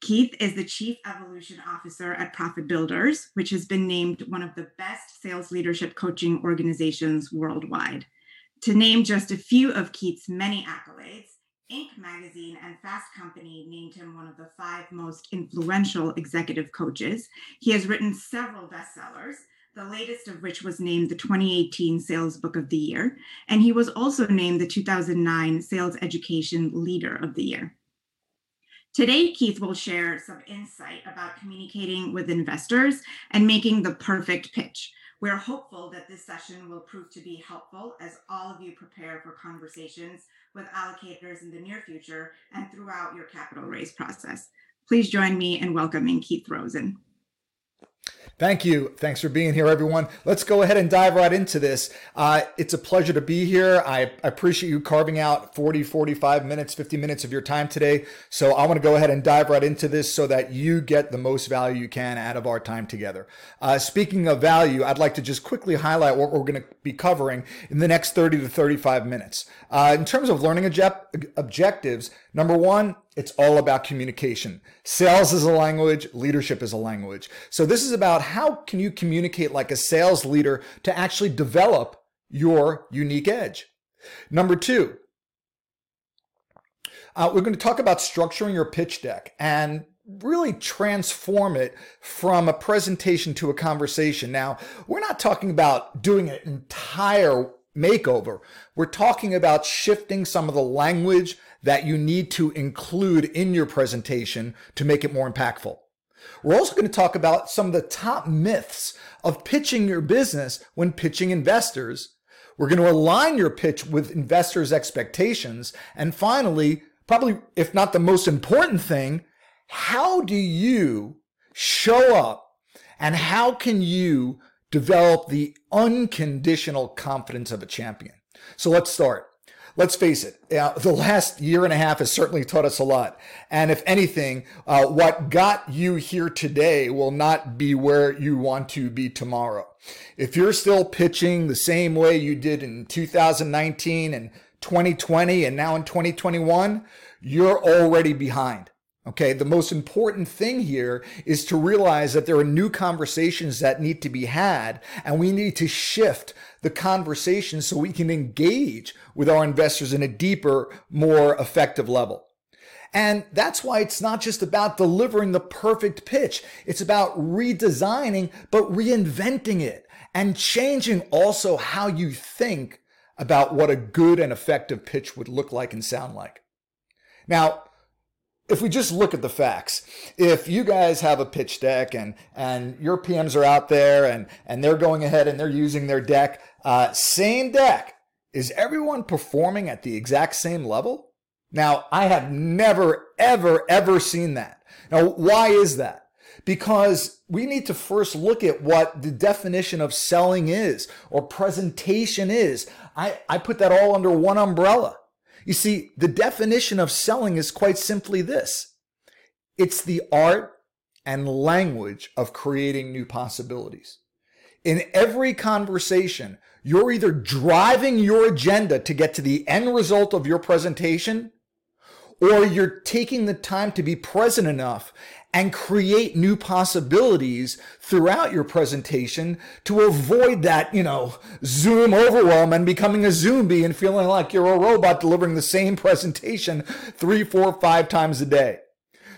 Keith is the Chief Evolution Officer at Profit Builders, which has been named one of the best sales leadership coaching organizations worldwide. To name just a few of Keith's many accolades, Inc. magazine and Fast Company named him one of the five most influential executive coaches. He has written several bestsellers, the latest of which was named the 2018 Sales Book of the Year, and he was also named the 2009 Sales Education Leader of the Year. Today, Keith will share some insight about communicating with investors and making the perfect pitch. We're hopeful that this session will prove to be helpful as all of you prepare for conversations with allocators in the near future and throughout your capital raise process. Please join me in welcoming Keith Rosen. Thank you. Thanks for being here, everyone. Let's go ahead and dive right into this. Uh, it's a pleasure to be here. I appreciate you carving out 40, 45 minutes, 50 minutes of your time today. So I want to go ahead and dive right into this so that you get the most value you can out of our time together. Uh, speaking of value, I'd like to just quickly highlight what we're going to be covering in the next 30 to 35 minutes. Uh, in terms of learning objectives, number one, it's all about communication. Sales is a language, leadership is a language. So this is about how can you communicate like a sales leader to actually develop your unique edge. Number two, uh, we're going to talk about structuring your pitch deck and really transform it from a presentation to a conversation. Now, we're not talking about doing an entire makeover. We're talking about shifting some of the language that you need to include in your presentation to make it more impactful. We're also going to talk about some of the top myths of pitching your business when pitching investors. We're going to align your pitch with investors' expectations. And finally, probably, if not the most important thing, how do you show up and how can you develop the unconditional confidence of a champion? So let's start let's face it, uh, the last year and a half has certainly taught us a lot. And if anything, uh, what got you here today will not be where you want to be tomorrow. If you're still pitching the same way you did in 2019 and 2020 and now in 2021, you're already behind. Okay, the most important thing here is to realize that there are new conversations that need to be had, and we need to shift the conversation so we can engage with our investors in a deeper, more effective level. And that's why it's not just about delivering the perfect pitch. It's about redesigning, but reinventing it and changing also how you think about what a good and effective pitch would look like and sound like. Now, if we just look at the facts, if you guys have a pitch deck and and your PMs are out there and and they're going ahead and they're using their deck, uh, same deck, is everyone performing at the exact same level? Now, I have never, ever, ever seen that. Now, why is that? Because we need to first look at what the definition of selling is or presentation is. I, I put that all under one umbrella. You see, the definition of selling is quite simply this it's the art and language of creating new possibilities. In every conversation, you're either driving your agenda to get to the end result of your presentation, or you're taking the time to be present enough and create new possibilities throughout your presentation to avoid that, you know, Zoom overwhelm and becoming a zombie and feeling like you're a robot delivering the same presentation three, four, five times a day.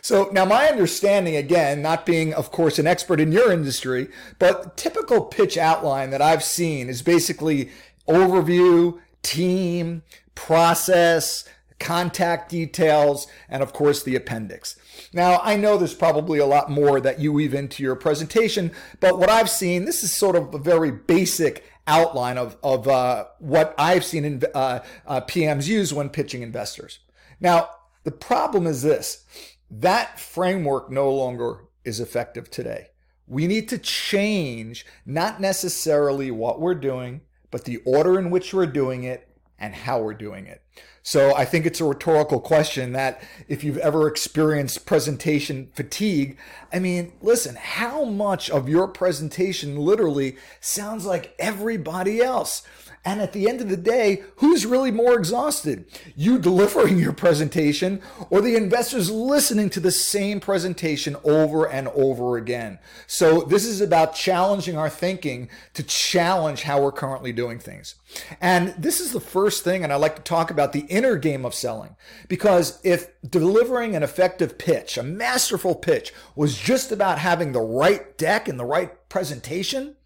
So now my understanding, again, not being, of course, an expert in your industry, but typical pitch outline that I've seen is basically overview, team, process, contact details, and of course the appendix. Now, I know there's probably a lot more that you weave into your presentation, but what I've seen, this is sort of a very basic outline of, of uh, what I've seen in, uh, uh, PMs use when pitching investors. Now, the problem is this that framework no longer is effective today. We need to change not necessarily what we're doing, but the order in which we're doing it and how we're doing it. So I think it's a rhetorical question that if you've ever experienced presentation fatigue, I mean, listen, how much of your presentation literally sounds like everybody else? And at the end of the day, who's really more exhausted? You delivering your presentation or the investors listening to the same presentation over and over again? So this is about challenging our thinking to challenge how we're currently doing things. And this is the first thing, and I like to talk about the inner game of selling. Because if delivering an effective pitch, a masterful pitch, was just about having the right deck and the right presentation,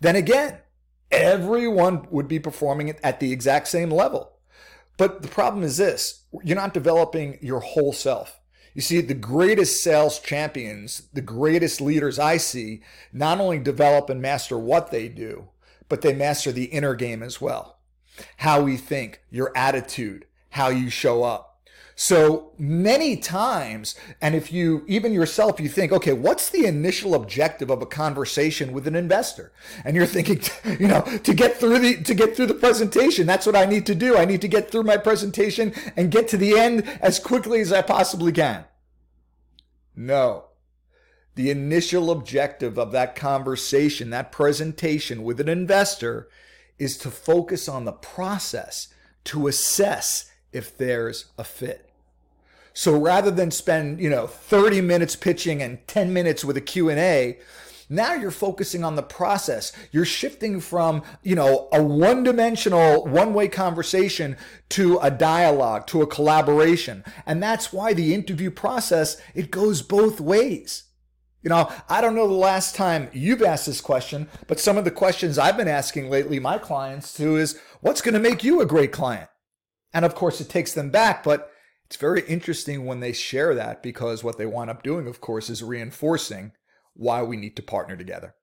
then again, everyone would be performing at the exact same level. But the problem is this you're not developing your whole self. You see, the greatest sales champions, the greatest leaders I see, not only develop and master what they do, but they master the inner game as well. How we think, your attitude, how you show up. So many times, and if you, even yourself, you think, okay, what's the initial objective of a conversation with an investor? And you're thinking, you know, to get through the, to get through the presentation, that's what I need to do. I need to get through my presentation and get to the end as quickly as I possibly can. No. The initial objective of that conversation, that presentation with an investor is to focus on the process to assess if there's a fit. So rather than spend, you know, 30 minutes pitching and 10 minutes with a Q&A, now you're focusing on the process. You're shifting from, you know, a one-dimensional, one-way conversation to a dialogue, to a collaboration. And that's why the interview process, it goes both ways. You know, I don't know the last time you've asked this question, but some of the questions I've been asking lately my clients to is what's going to make you a great client? And of course, it takes them back, but it's very interesting when they share that because what they wind up doing, of course, is reinforcing why we need to partner together.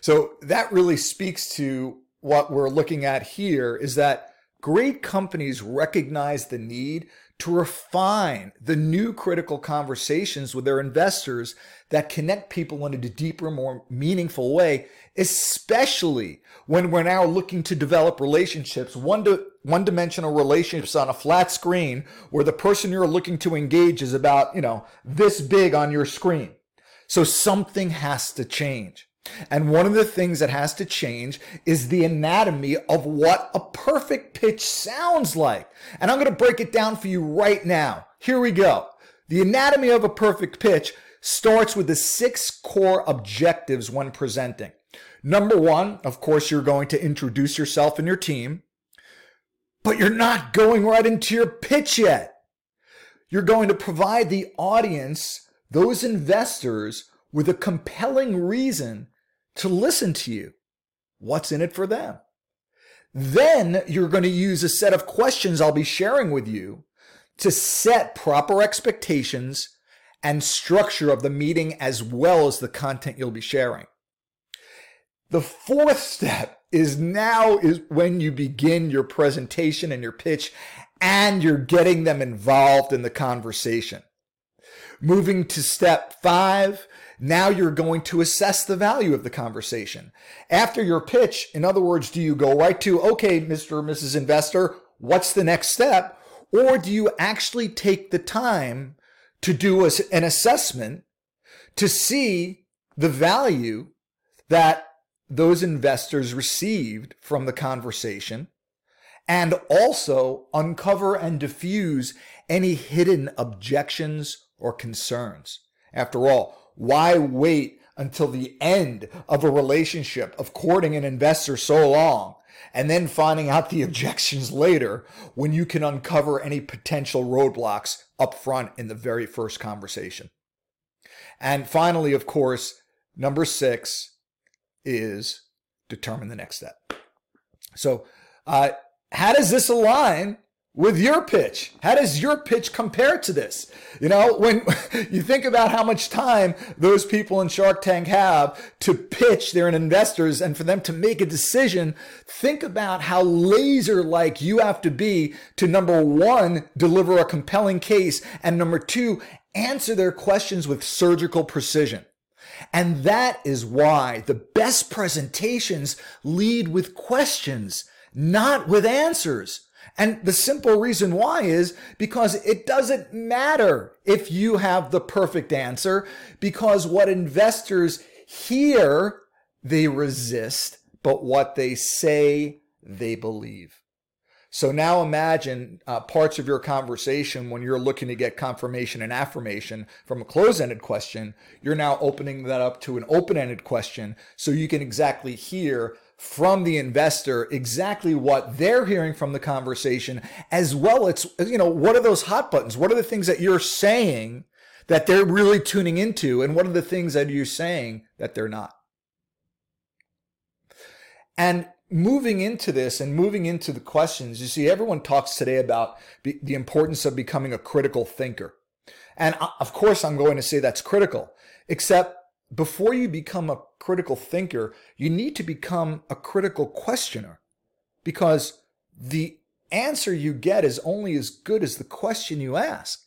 So that really speaks to what we're looking at here is that great companies recognize the need to refine the new critical conversations with their investors that connect people in a deeper, more meaningful way, especially when we're now looking to develop relationships, one to one dimensional relationships on a flat screen where the person you're looking to engage is about, you know, this big on your screen. So something has to change. And one of the things that has to change is the anatomy of what a perfect pitch sounds like. And I'm going to break it down for you right now. Here we go. The anatomy of a perfect pitch starts with the six core objectives when presenting. Number one, of course, you're going to introduce yourself and your team, but you're not going right into your pitch yet. You're going to provide the audience, those investors, with a compelling reason to listen to you. What's in it for them? Then you're going to use a set of questions I'll be sharing with you to set proper expectations and structure of the meeting as well as the content you'll be sharing. The fourth step is now is when you begin your presentation and your pitch and you're getting them involved in the conversation. Moving to step five, now you're going to assess the value of the conversation. After your pitch, in other words, do you go right to, okay, Mr. or Mrs. Investor, what's the next step? Or do you actually take the time to do an assessment to see the value that those investors received from the conversation and also uncover and diffuse any hidden objections or concerns. After all, why wait until the end of a relationship of courting an investor so long and then finding out the objections later when you can uncover any potential roadblocks up front in the very first conversation? And finally, of course, number six is determine the next step. So, uh, how does this align with your pitch. How does your pitch compare to this? You know, when you think about how much time those people in Shark Tank have to pitch their investors and for them to make a decision, think about how laser like you have to be to number one, deliver a compelling case, and number two, answer their questions with surgical precision. And that is why the best presentations lead with questions, not with answers. And the simple reason why is because it doesn't matter if you have the perfect answer, because what investors hear, they resist, but what they say, they believe. So now imagine uh, parts of your conversation when you're looking to get confirmation and affirmation from a closed ended question, you're now opening that up to an open ended question so you can exactly hear from the investor exactly what they're hearing from the conversation as well it's you know what are those hot buttons? What are the things that you're saying that they're really tuning into and what are the things that you're saying that they're not? And moving into this and moving into the questions, you see, everyone talks today about be, the importance of becoming a critical thinker. And uh, of course, I'm going to say that's critical, except before you become a critical thinker, you need to become a critical questioner because the answer you get is only as good as the question you ask.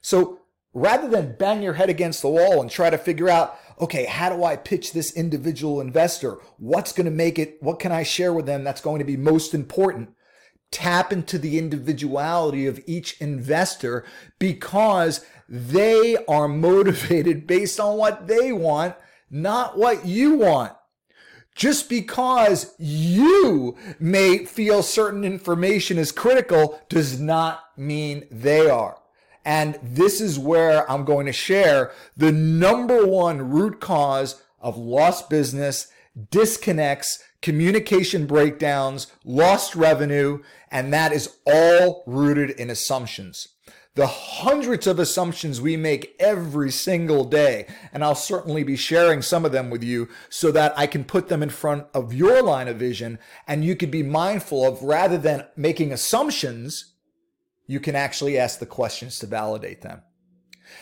So rather than bang your head against the wall and try to figure out, okay, how do I pitch this individual investor? What's going to make it? What can I share with them that's going to be most important? Tap into the individuality of each investor because they are motivated based on what they want, not what you want. Just because you may feel certain information is critical does not mean they are. And this is where I'm going to share the number one root cause of lost business, disconnects, communication breakdowns, lost revenue, and that is all rooted in assumptions. The hundreds of assumptions we make every single day, and I'll certainly be sharing some of them with you so that I can put them in front of your line of vision and you can be mindful of rather than making assumptions, you can actually ask the questions to validate them.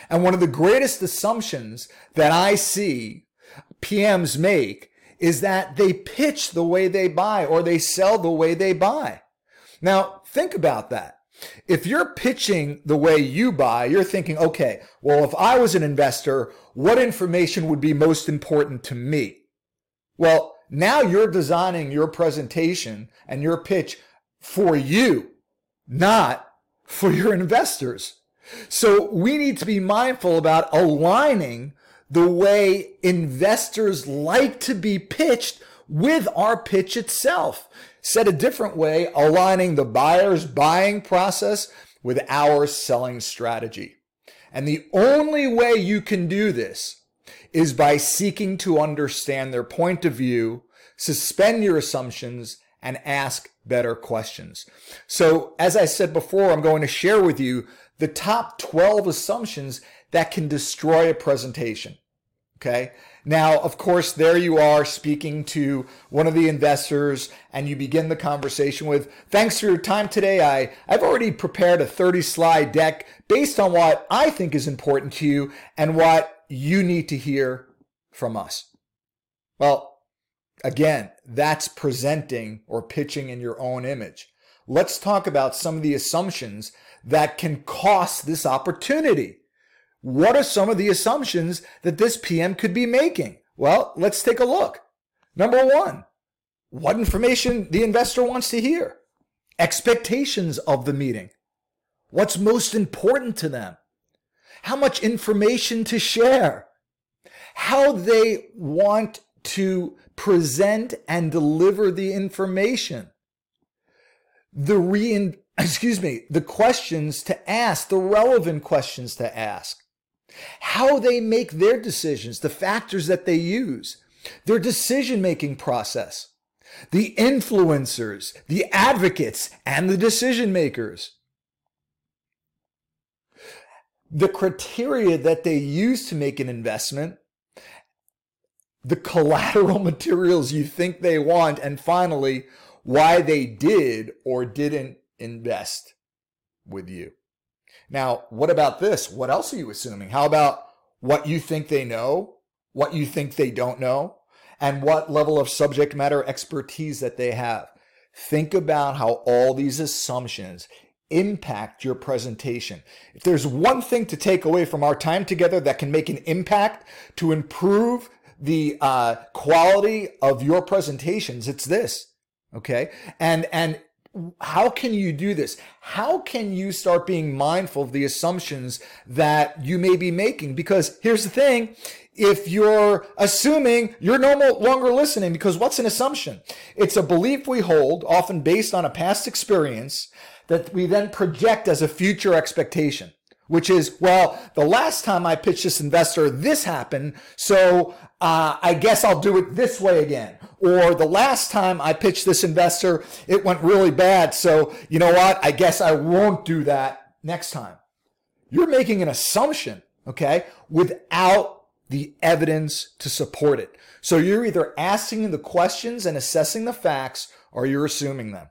And one of the greatest assumptions that I see PMs make is that they pitch the way they buy or they sell the way they buy. Now, think about that. If you're pitching the way you buy, you're thinking, okay, well, if I was an investor, what information would be most important to me? Well, now you're designing your presentation and your pitch for you, not for your investors. So we need to be mindful about aligning the way investors like to be pitched with our pitch itself. Said a different way, aligning the buyer's buying process with our selling strategy. And the only way you can do this is by seeking to understand their point of view, suspend your assumptions, and ask better questions. So, as I said before, I'm going to share with you the top 12 assumptions that can destroy a presentation. Okay. Now, of course, there you are speaking to one of the investors and you begin the conversation with, thanks for your time today. I, I've already prepared a 30 slide deck based on what I think is important to you and what you need to hear from us. Well, Again, that's presenting or pitching in your own image. Let's talk about some of the assumptions that can cost this opportunity. What are some of the assumptions that this PM could be making? Well, let's take a look. Number one, what information the investor wants to hear, expectations of the meeting, what's most important to them, how much information to share, how they want to present and deliver the information. The re excuse me, the questions to ask, the relevant questions to ask. How they make their decisions, the factors that they use, their decision making process, the influencers, the advocates, and the decision makers. The criteria that they use to make an investment the collateral materials you think they want, and finally, why they did or didn't invest with you. Now, what about this? What else are you assuming? How about what you think they know, what you think they don't know, and what level of subject matter expertise that they have? Think about how all these assumptions impact your presentation. If there's one thing to take away from our time together that can make an impact to improve the uh, quality of your presentations, it's this. Okay. And, and how can you do this? How can you start being mindful of the assumptions that you may be making? Because here's the thing. If you're assuming you're no longer listening, because what's an assumption? It's a belief we hold, often based on a past experience, that we then project as a future expectation which is, well, the last time I pitched this investor, this happened. So uh, I guess I'll do it this way again. Or the last time I pitched this investor, it went really bad. So you know what? I guess I won't do that next time. You're making an assumption, okay, without the evidence to support it. So you're either asking the questions and assessing the facts or you're assuming them.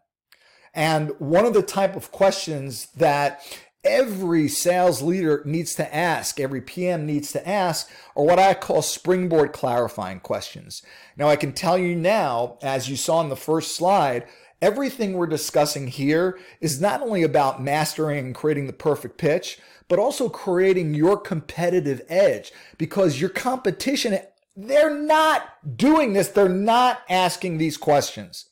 And one of the type of questions that every sales leader needs to ask, every PM needs to ask, are what I call springboard clarifying questions. Now, I can tell you now, as you saw in the first slide, everything we're discussing here is not only about mastering and creating the perfect pitch, but also creating your competitive edge because your competition, they're not doing this. They're not asking these questions.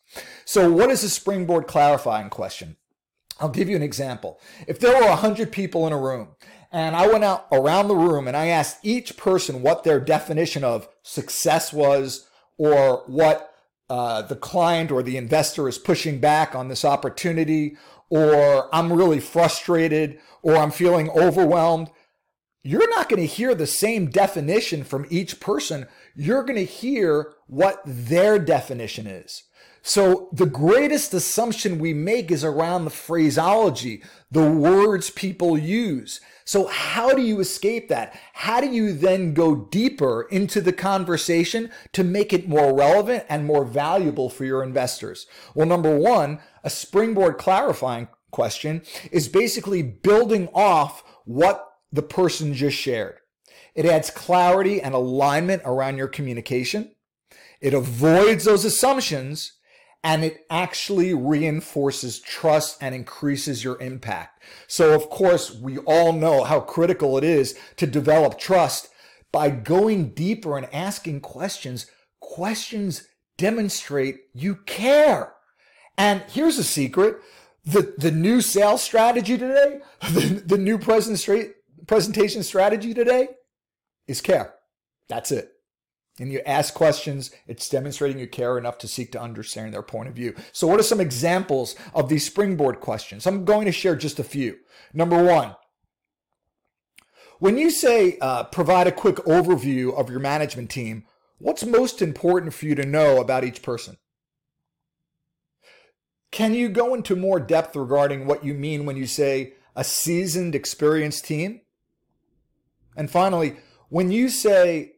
So, what is a springboard clarifying question? I'll give you an example. If there were 100 people in a room and I went out around the room and I asked each person what their definition of success was or what uh, the client or the investor is pushing back on this opportunity, or I'm really frustrated, or I'm feeling overwhelmed, you're not going to hear the same definition from each person. You're going to hear what their definition is. So the greatest assumption we make is around the phraseology, the words people use. So how do you escape that? How do you then go deeper into the conversation to make it more relevant and more valuable for your investors? Well, number one, a springboard clarifying question is basically building off what the person just shared. It adds clarity and alignment around your communication. It avoids those assumptions and it actually reinforces trust and increases your impact. So, of course, we all know how critical it is to develop trust by going deeper and asking questions. Questions demonstrate you care. And here's a secret. The, the new sales strategy today, the, the new presentation strategy today is care. That's it and you ask questions, it's demonstrating you care enough to seek to understand their point of view. So, what are some examples of these springboard questions? I'm going to share just a few. Number one, when you say uh, provide a quick overview of your management team, what's most important for you to know about each person? Can you go into more depth regarding what you mean when you say a seasoned, experienced team? And finally, when you say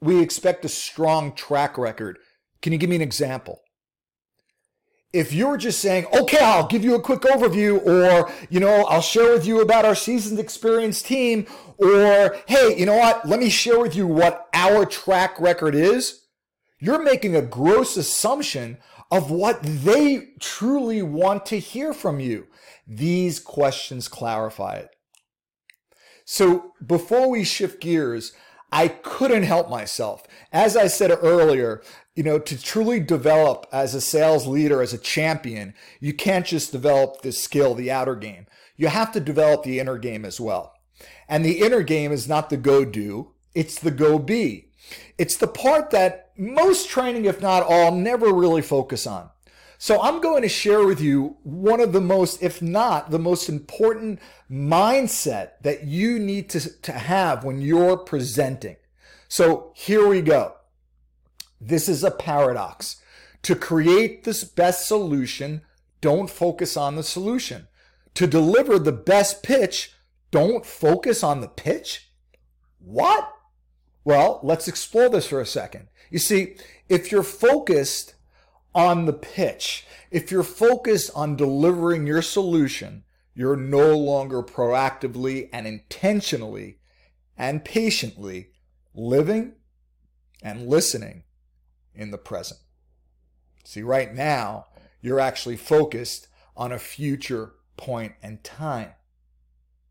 we expect a strong track record. Can you give me an example? If you're just saying, okay, I'll give you a quick overview, or, you know, I'll share with you about our seasoned experienced team, or, hey, you know what? Let me share with you what our track record is. You're making a gross assumption of what they truly want to hear from you. These questions clarify it. So before we shift gears, I couldn't help myself. As I said earlier, you know, to truly develop as a sales leader, as a champion, you can't just develop the skill, the outer game. You have to develop the inner game as well. And the inner game is not the go do, it's the go be. It's the part that most training, if not all, never really focus on. So I'm going to share with you one of the most, if not the most important mindset that you need to, to have when you're presenting. So here we go. This is a paradox. To create this best solution, don't focus on the solution. To deliver the best pitch, don't focus on the pitch? What? Well, let's explore this for a second. You see, if you're focused on the pitch. If you're focused on delivering your solution, you're no longer proactively and intentionally and patiently living and listening in the present. See, right now, you're actually focused on a future point and time.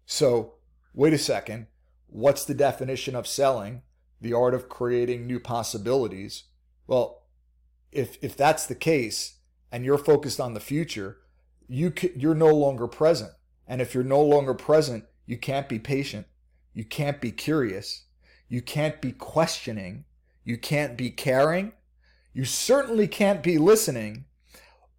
So, wait a second. What's the definition of selling? The art of creating new possibilities. Well, if if that's the case and you're focused on the future, you you're no longer present. And if you're no longer present, you can't be patient. You can't be curious. You can't be questioning. You can't be caring. You certainly can't be listening.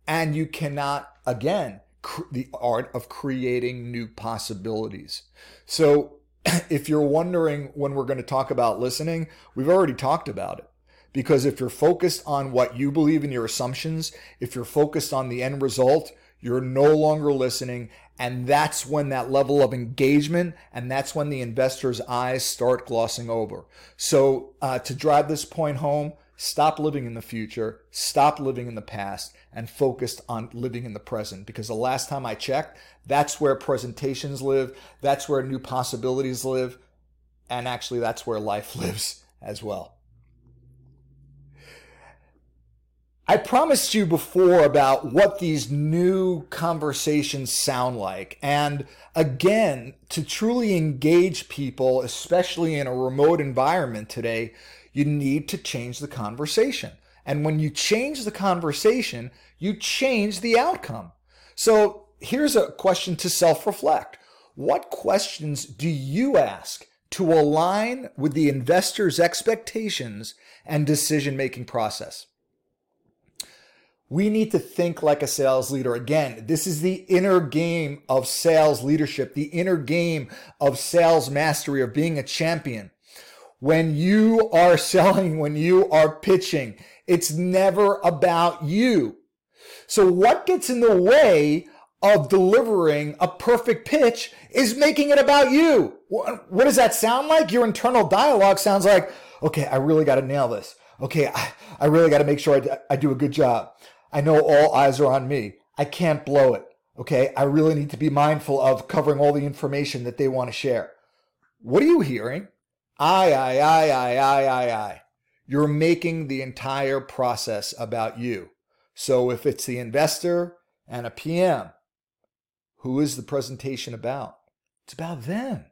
And you cannot, again, cr- the art of creating new possibilities. So if you're wondering when we're going to talk about listening, we've already talked about it. Because if you're focused on what you believe in your assumptions, if you're focused on the end result, you're no longer listening. And that's when that level of engagement and that's when the investor's eyes start glossing over. So, uh, to drive this point home, stop living in the future, stop living in the past, and focused on living in the present. Because the last time I checked, that's where presentations live, that's where new possibilities live, and actually, that's where life lives as well. I promised you before about what these new conversations sound like. And again, to truly engage people, especially in a remote environment today, you need to change the conversation. And when you change the conversation, you change the outcome. So here's a question to self reflect What questions do you ask to align with the investor's expectations and decision making process? We need to think like a sales leader. Again, this is the inner game of sales leadership, the inner game of sales mastery, of being a champion. When you are selling, when you are pitching, it's never about you. So what gets in the way of delivering a perfect pitch is making it about you. What does that sound like? Your internal dialogue sounds like, okay, I really got to nail this. Okay, I, I really got to make sure I, I do a good job. I know all eyes are on me. I can't blow it. Okay. I really need to be mindful of covering all the information that they want to share. What are you hearing? I, I, I, I, I, I, I. You're making the entire process about you. So if it's the investor and a PM, who is the presentation about? It's about them.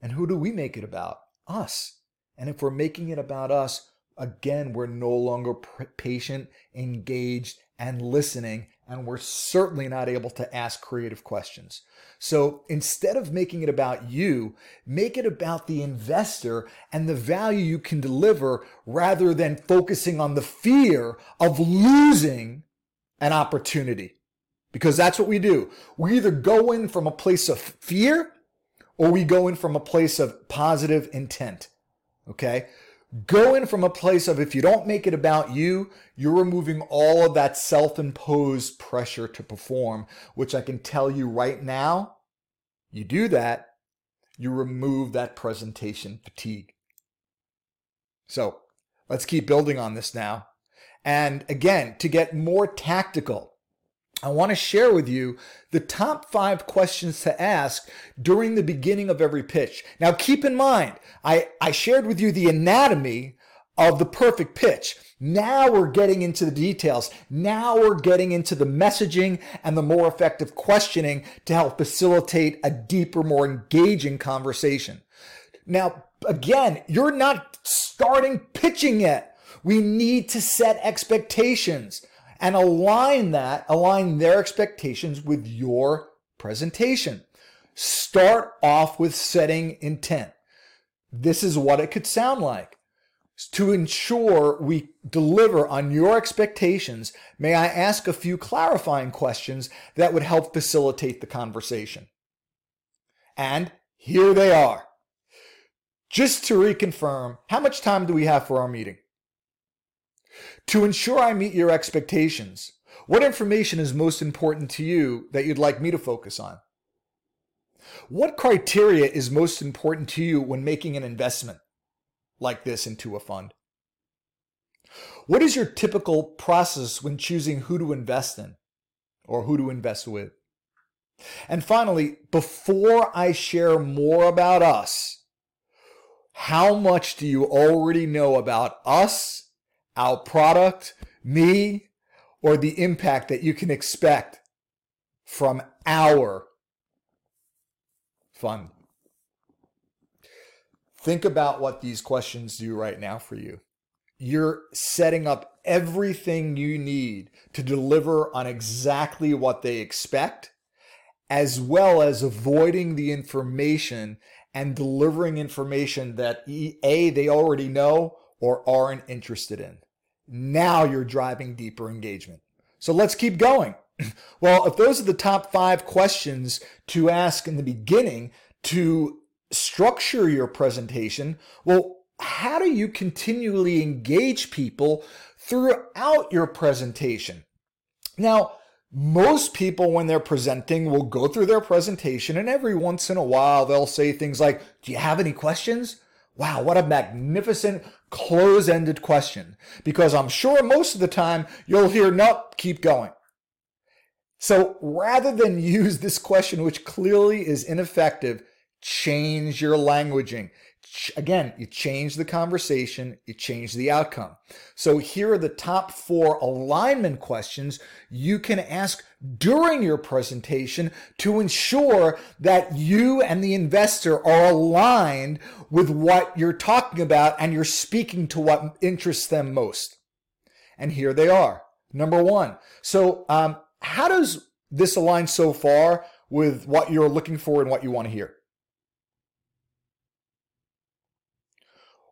And who do we make it about? Us. And if we're making it about us, again, we're no longer patient, engaged, and listening, and we're certainly not able to ask creative questions. So instead of making it about you, make it about the investor and the value you can deliver rather than focusing on the fear of losing an opportunity. Because that's what we do. We either go in from a place of fear or we go in from a place of positive intent. Okay. Go in from a place of if you don't make it about you, you're removing all of that self imposed pressure to perform, which I can tell you right now, you do that, you remove that presentation fatigue. So let's keep building on this now. And again, to get more tactical, I want to share with you the top five questions to ask during the beginning of every pitch. Now, keep in mind, I, I shared with you the anatomy of the perfect pitch. Now we're getting into the details. Now we're getting into the messaging and the more effective questioning to help facilitate a deeper, more engaging conversation. Now, again, you're not starting pitching yet. We need to set expectations and align that, align their expectations with your presentation. Start off with setting intent. This is what it could sound like. To ensure we deliver on your expectations, may I ask a few clarifying questions that would help facilitate the conversation? And here they are. Just to reconfirm, how much time do we have for our meeting? To ensure I meet your expectations, what information is most important to you that you'd like me to focus on? What criteria is most important to you when making an investment like this into a fund? What is your typical process when choosing who to invest in or who to invest with? And finally, before I share more about us, how much do you already know about us our product, me, or the impact that you can expect from our fund. Think about what these questions do right now for you. you're setting up everything you need to deliver on exactly what they expect, as well as avoiding the information and delivering information that A, they already know or aren't interested in. Now you're driving deeper engagement. So let's keep going. Well, if those are the top five questions to ask in the beginning to structure your presentation, well, how do you continually engage people throughout your presentation? Now, most people, when they're presenting, will go through their presentation, and every once in a while, they'll say things like, Do you have any questions? Wow, what a magnificent close ended question. Because I'm sure most of the time you'll hear, Nope, keep going. So rather than use this question, which clearly is ineffective, change your languaging again, you change the conversation, you change the outcome. So here are the top four alignment questions you can ask during your presentation to ensure that you and the investor are aligned with what you're talking about and you're speaking to what interests them most. And here they are. Number one. So, um, how does this align so far with what you're looking for and what you want to hear?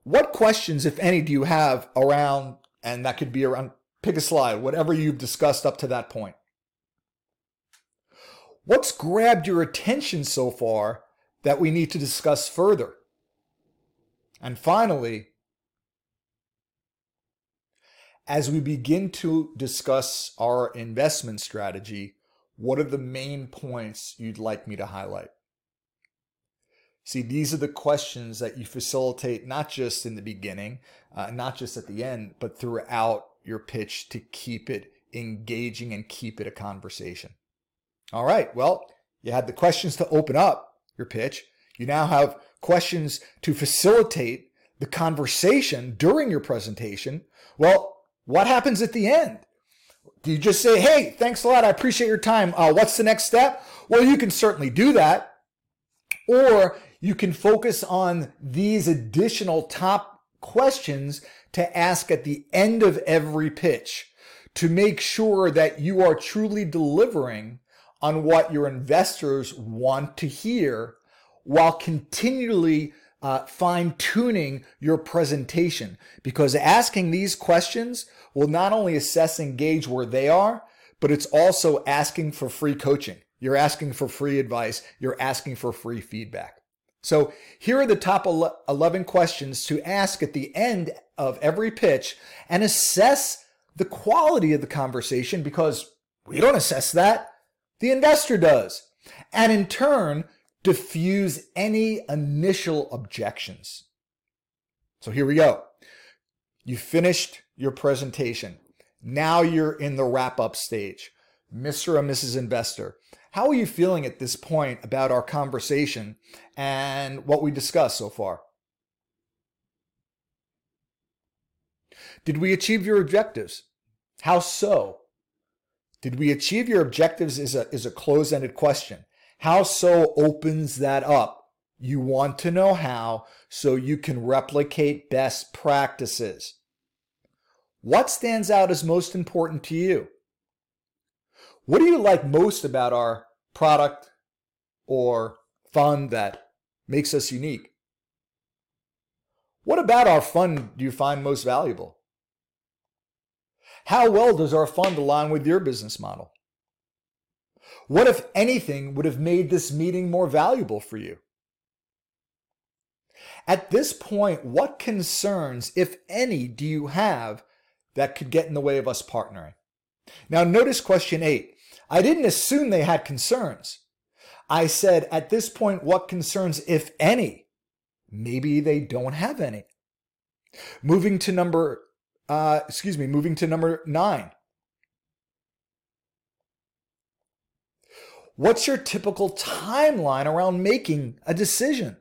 What questions, if any, do you have around, and that could be around, pick a slide, whatever you've discussed up to that point? What's grabbed your attention so far that we need to discuss further? And finally, as we begin to discuss our investment strategy, what are the main points you'd like me to highlight? See, these are the questions that you facilitate not just in the beginning, uh, not just at the end, but throughout your pitch to keep it engaging and keep it a conversation. All right. Well, you had the questions to open up your pitch. You now have questions to facilitate the conversation during your presentation. Well, what happens at the end? Do you just say, hey, thanks a lot. I appreciate your time. Uh, what's the next step? Well, you can certainly do that. Or you can focus on these additional top questions to ask at the end of every pitch to make sure that you are truly delivering on what your investors want to hear while continually uh, fine tuning your presentation. Because asking these questions will not only assess and gauge where they are, but it's also asking for free coaching. You're asking for free advice. You're asking for free feedback. So here are the top 11 questions to ask at the end of every pitch and assess the quality of the conversation because we don't assess that. The investor does. And in turn, diffuse any initial objections. So here we go. You finished your presentation. Now you're in the wrap up stage. Mr. and Mrs. Investor, how are you feeling at this point about our conversation and what we discussed so far? Did we achieve your objectives? How so? Did we achieve your objectives is a, is a closed-ended question. How so opens that up. You want to know how so you can replicate best practices. What stands out as most important to you? What do you like most about our product or fund that makes us unique. What about our fund do you find most valuable? How well does our fund align with your business model? What, if anything, would have made this meeting more valuable for you? At this point, what concerns, if any, do you have that could get in the way of us partnering? Now, notice question eight. I didn't assume they had concerns. I said, at this point, what concerns, if any? Maybe they don't have any. Moving to number, uh, excuse me, moving to number nine. What's your typical timeline around making a decision?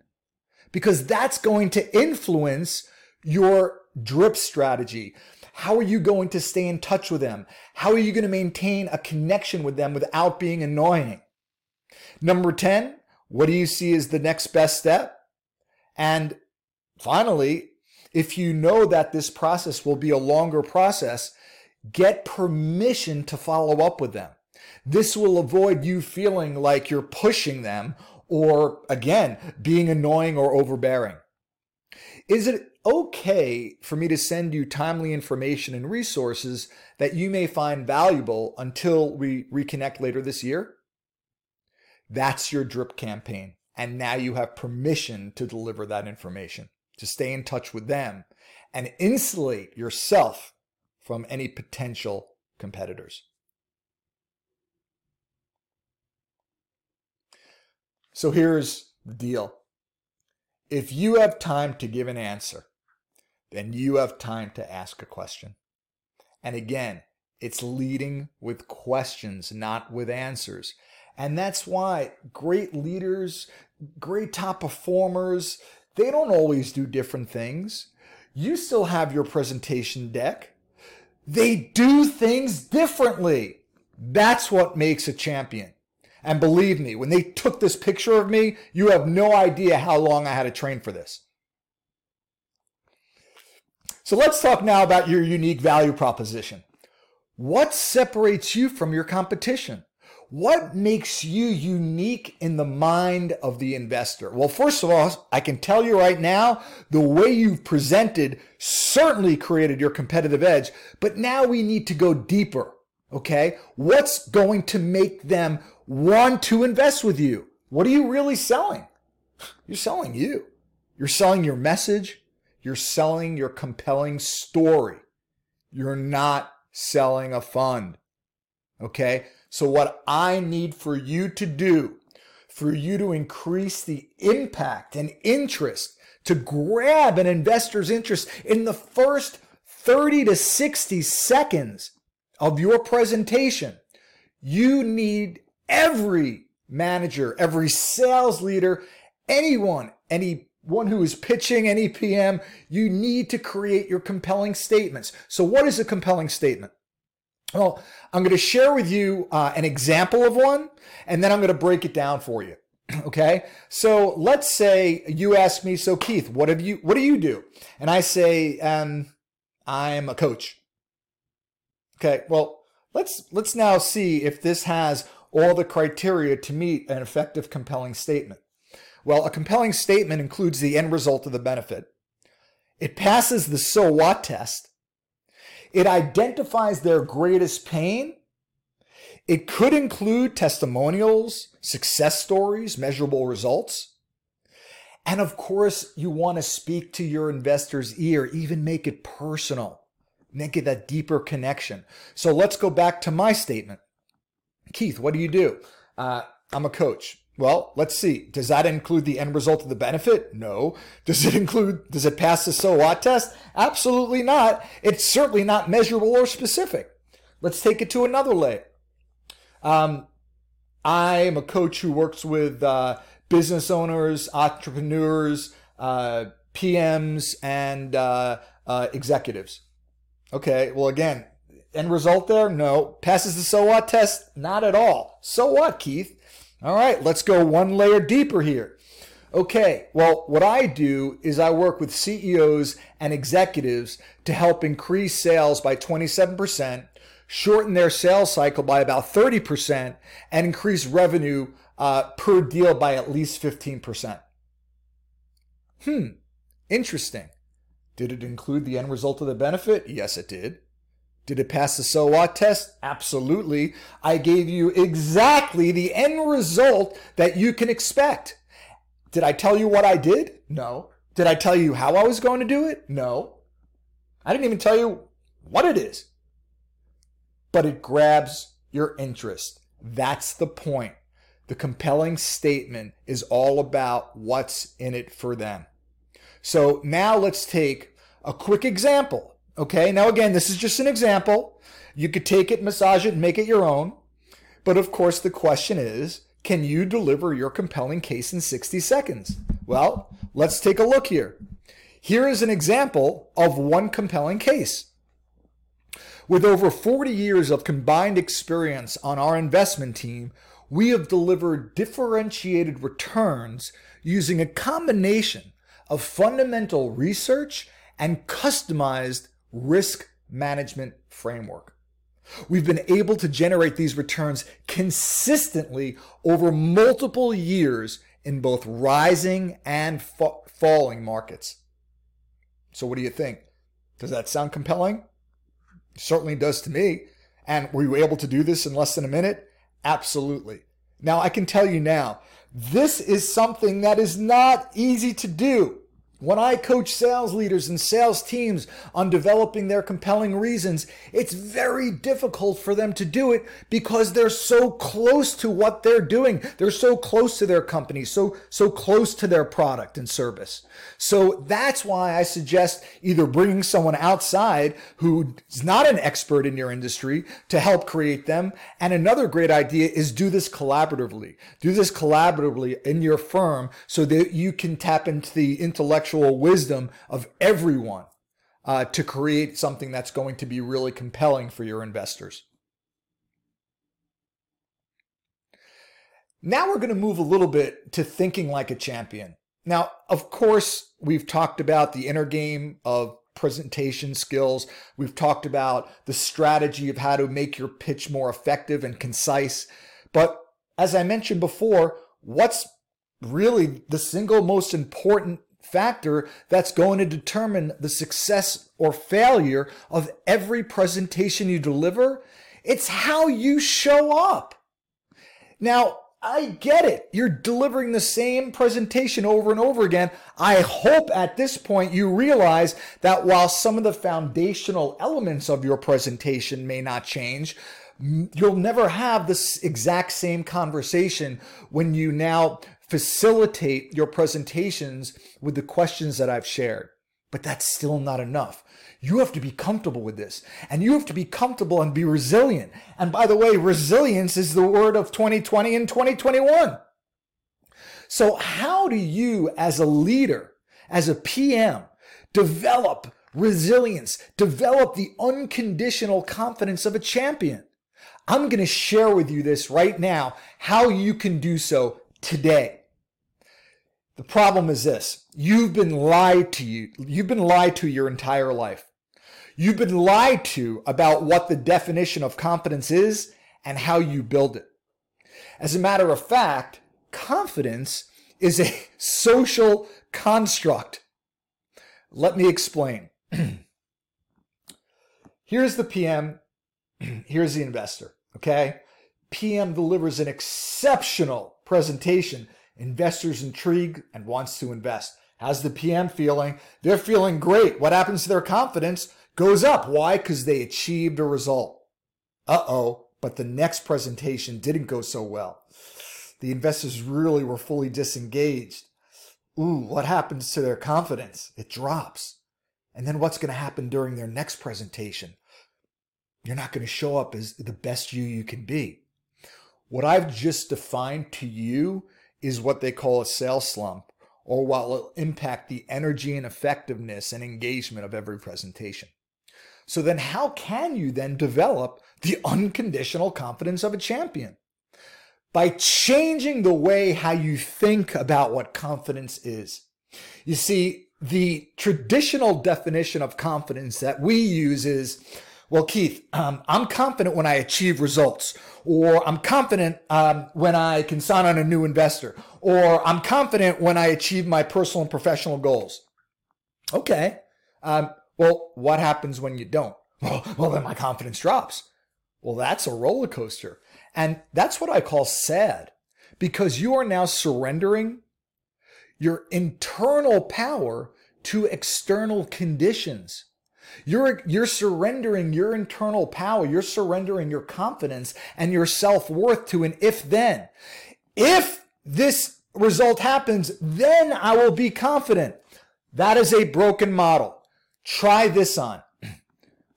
Because that's going to influence your drip strategy. How are you going to stay in touch with them? How are you going to maintain a connection with them without being annoying? Number 10, what do you see as the next best step? And finally, if you know that this process will be a longer process, get permission to follow up with them. This will avoid you feeling like you're pushing them or, again, being annoying or overbearing. Is it okay for me to send you timely information and resources that you may find valuable until we reconnect later this year? That's your drip campaign. And now you have permission to deliver that information, to stay in touch with them and insulate yourself from any potential competitors. So here's the deal. If you have time to give an answer, then you have time to ask a question. And again, it's leading with questions, not with answers. And that's why great leaders, great top performers, they don't always do different things. You still have your presentation deck. They do things differently. That's what makes a champion. And believe me, when they took this picture of me, you have no idea how long I had to train for this. So let's talk now about your unique value proposition. What separates you from your competition? What makes you unique in the mind of the investor? Well, first of all, I can tell you right now, the way you've presented certainly created your competitive edge, but now we need to go deeper. Okay. What's going to make them want to invest with you? What are you really selling? You're selling you. You're selling your message. You're selling your compelling story. You're not selling a fund. Okay. So, what I need for you to do, for you to increase the impact and interest, to grab an investor's interest in the first 30 to 60 seconds of your presentation, you need every manager, every sales leader, anyone, anyone who is pitching, any PM, you need to create your compelling statements. So, what is a compelling statement? Well, I'm going to share with you uh, an example of one, and then I'm going to break it down for you. Okay. So let's say you ask me, so Keith, what have you, what do you do? And I say, um, I'm a coach. Okay. Well, let's, let's now see if this has all the criteria to meet an effective, compelling statement. Well, a compelling statement includes the end result of the benefit. It passes the so what test it identifies their greatest pain. It could include testimonials, success stories, measurable results. And of course, you want to speak to your investor's ear, even make it personal, make it that deeper connection. So let's go back to my statement. Keith, what do you do? Uh, I'm a coach. Well, let's see. Does that include the end result of the benefit? No. Does it include, does it pass the so what test? Absolutely not. It's certainly not measurable or specific. Let's take it to another layer. Um, I am a coach who works with uh, business owners, entrepreneurs, uh, PMs, and uh, uh, executives. Okay, well, again, end result there? No. Passes the so what test? Not at all. So what, Keith? All right, let's go one layer deeper here. Okay, well, what I do is I work with CEOs and executives to help increase sales by 27%, shorten their sales cycle by about 30%, and increase revenue uh, per deal by at least 15%. Hmm, interesting. Did it include the end result of the benefit? Yes, it did. Did it pass the so what test? Absolutely. I gave you exactly the end result that you can expect. Did I tell you what I did? No. Did I tell you how I was going to do it? No. I didn't even tell you what it is. But it grabs your interest. That's the point. The compelling statement is all about what's in it for them. So now let's take a quick example Okay, now again, this is just an example. You could take it, massage it, and make it your own. But of course, the question is can you deliver your compelling case in 60 seconds? Well, let's take a look here. Here is an example of one compelling case. With over 40 years of combined experience on our investment team, we have delivered differentiated returns using a combination of fundamental research and customized risk management framework. We've been able to generate these returns consistently over multiple years in both rising and fa- falling markets. So, what do you think? Does that sound compelling? Certainly does to me. And were you able to do this in less than a minute? Absolutely. Now, I can tell you now, this is something that is not easy to do. When I coach sales leaders and sales teams on developing their compelling reasons, it's very difficult for them to do it because they're so close to what they're doing. They're so close to their company, so so close to their product and service. So that's why I suggest either bringing someone outside who is not an expert in your industry to help create them, and another great idea is do this collaboratively. Do this collaboratively in your firm so that you can tap into the intellectual intellectual wisdom of everyone uh, to create something that's going to be really compelling for your investors. Now we're going to move a little bit to thinking like a champion. Now, of course, we've talked about the inner game of presentation skills. We've talked about the strategy of how to make your pitch more effective and concise. But as I mentioned before, what's really the single most important factor that's going to determine the success or failure of every presentation you deliver. It's how you show up. Now, I get it. You're delivering the same presentation over and over again. I hope at this point you realize that while some of the foundational elements of your presentation may not change, you'll never have this exact same conversation when you now facilitate your presentations with the questions that I've shared. But that's still not enough. You have to be comfortable with this and you have to be comfortable and be resilient. And by the way, resilience is the word of 2020 and 2021. So how do you as a leader, as a PM, develop resilience, develop the unconditional confidence of a champion? I'm going to share with you this right now, how you can do so today. The problem is this. You've been lied to you. You've been lied to your entire life. You've been lied to about what the definition of confidence is and how you build it. As a matter of fact, confidence is a social construct. Let me explain. Here's the PM. Here's the investor. Okay. PM delivers an exceptional presentation. Investors intrigued and wants to invest. How's the PM feeling? They're feeling great. What happens to their confidence? Goes up. Why? Because they achieved a result. Uh oh, but the next presentation didn't go so well. The investors really were fully disengaged. Ooh, what happens to their confidence? It drops. And then what's going to happen during their next presentation? You're not going to show up as the best you you can be. What I've just defined to you is what they call a sales slump, or what will impact the energy and effectiveness and engagement of every presentation. So then how can you then develop the unconditional confidence of a champion? By changing the way how you think about what confidence is. You see, the traditional definition of confidence that we use is well, Keith, um, I'm confident when I achieve results, or I'm confident um, when I can sign on a new investor, or I'm confident when I achieve my personal and professional goals. Okay. Um, well, what happens when you don't? Well, well, then my confidence drops. Well, that's a roller coaster. And that's what I call sad because you are now surrendering your internal power to external conditions. You're, you're surrendering your internal power. You're surrendering your confidence and your self worth to an if then. If this result happens, then I will be confident. That is a broken model. Try this on.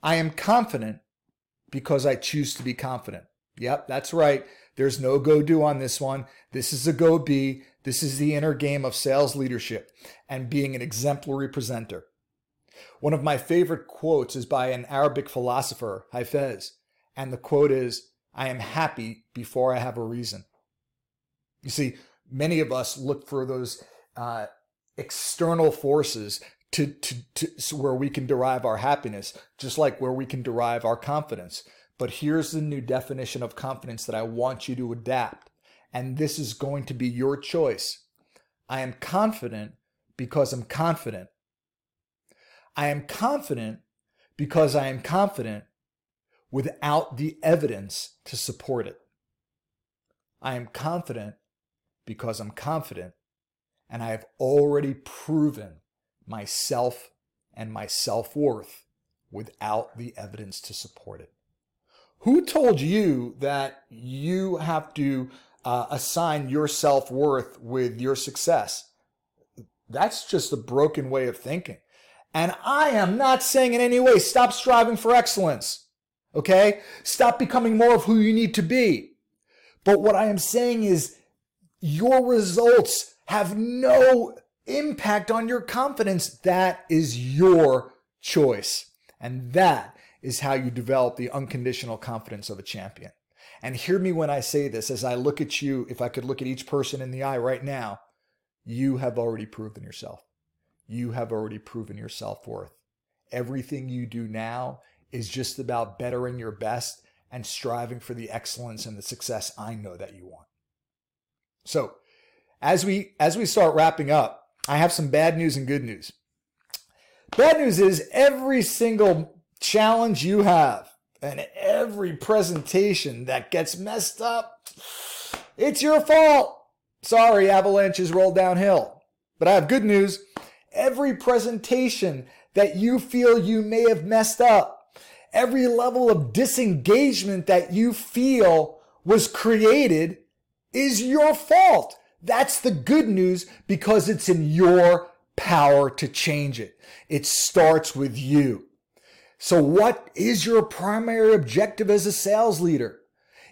I am confident because I choose to be confident. Yep, that's right. There's no go do on this one. This is a go be. This is the inner game of sales leadership and being an exemplary presenter. One of my favorite quotes is by an Arabic philosopher, Hafez, and the quote is, I am happy before I have a reason. You see, many of us look for those uh, external forces to, to, to where we can derive our happiness, just like where we can derive our confidence. But here's the new definition of confidence that I want you to adapt. And this is going to be your choice. I am confident because I'm confident. I am confident because I am confident without the evidence to support it. I am confident because I'm confident and I have already proven myself and my self worth without the evidence to support it. Who told you that you have to uh, assign your self worth with your success? That's just a broken way of thinking. And I am not saying in any way stop striving for excellence. Okay? Stop becoming more of who you need to be. But what I am saying is your results have no impact on your confidence. That is your choice. And that is how you develop the unconditional confidence of a champion. And hear me when I say this as I look at you, if I could look at each person in the eye right now, you have already proven yourself. You have already proven your self worth. Everything you do now is just about bettering your best and striving for the excellence and the success I know that you want. So, as we as we start wrapping up, I have some bad news and good news. Bad news is every single challenge you have and every presentation that gets messed up, it's your fault. Sorry, avalanches roll downhill. But I have good news. Every presentation that you feel you may have messed up, every level of disengagement that you feel was created is your fault. That's the good news because it's in your power to change it. It starts with you. So what is your primary objective as a sales leader?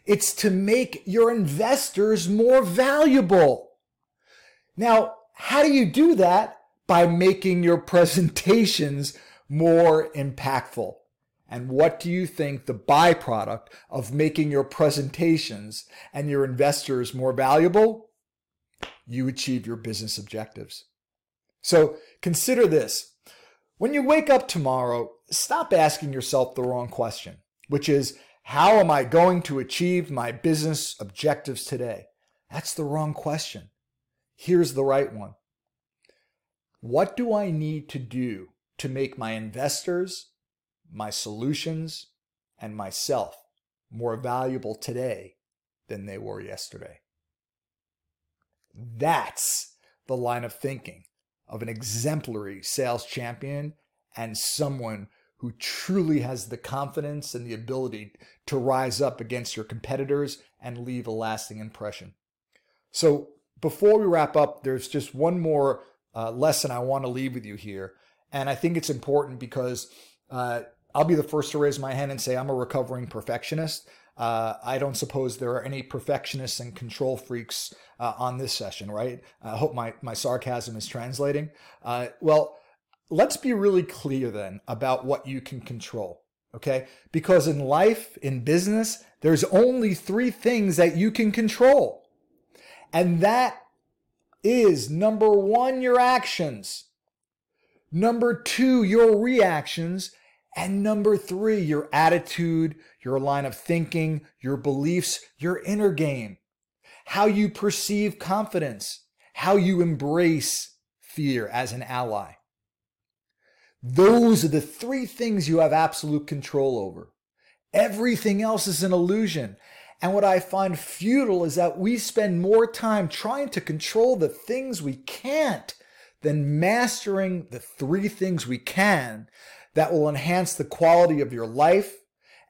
It's to make your investors more valuable. Now, how do you do that? By making your presentations more impactful. And what do you think the byproduct of making your presentations and your investors more valuable? You achieve your business objectives. So consider this. When you wake up tomorrow, stop asking yourself the wrong question, which is, how am I going to achieve my business objectives today? That's the wrong question. Here's the right one. What do I need to do to make my investors my solutions, and myself more valuable today than they were yesterday. That's the line of thinking of an exemplary sales champion and someone who truly has the confidence and the ability to rise up against your competitors and leave a lasting impression. So, before we wrap up, there's just one more uh, lesson I want to leave with you here. And I think it's important because uh, I'll be the first to raise my hand and say I'm a recovering perfectionist. Uh, I don't suppose there are any perfectionists and control freaks uh, on this session, right? I hope my, my sarcasm is translating. Uh, well, let's be really clear then about what you can control, okay? Because in life, in business, there's only three things that you can control. And that is number one, your actions. Number two, your reactions. And number three, your attitude, your line of thinking, your beliefs, your inner game, how you perceive confidence, how you embrace fear as an ally. Those are the three things you have absolute control over. Everything else is an illusion. And what I find futile is that we spend more time trying to control the things we can't than mastering the three things we can that will enhance the quality of your life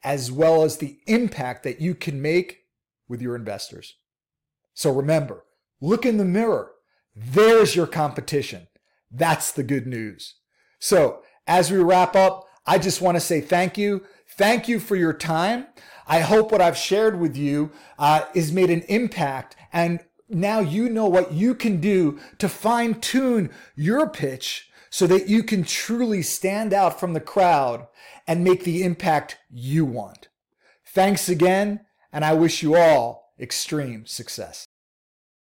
as well as the impact that you can make with your investors. So remember, look in the mirror. There's your competition. That's the good news. So as we wrap up, I just want to say thank you. Thank you for your time. I hope what I've shared with you uh, is made an impact and now you know what you can do to fine tune your pitch so that you can truly stand out from the crowd and make the impact you want. Thanks again, and I wish you all extreme success.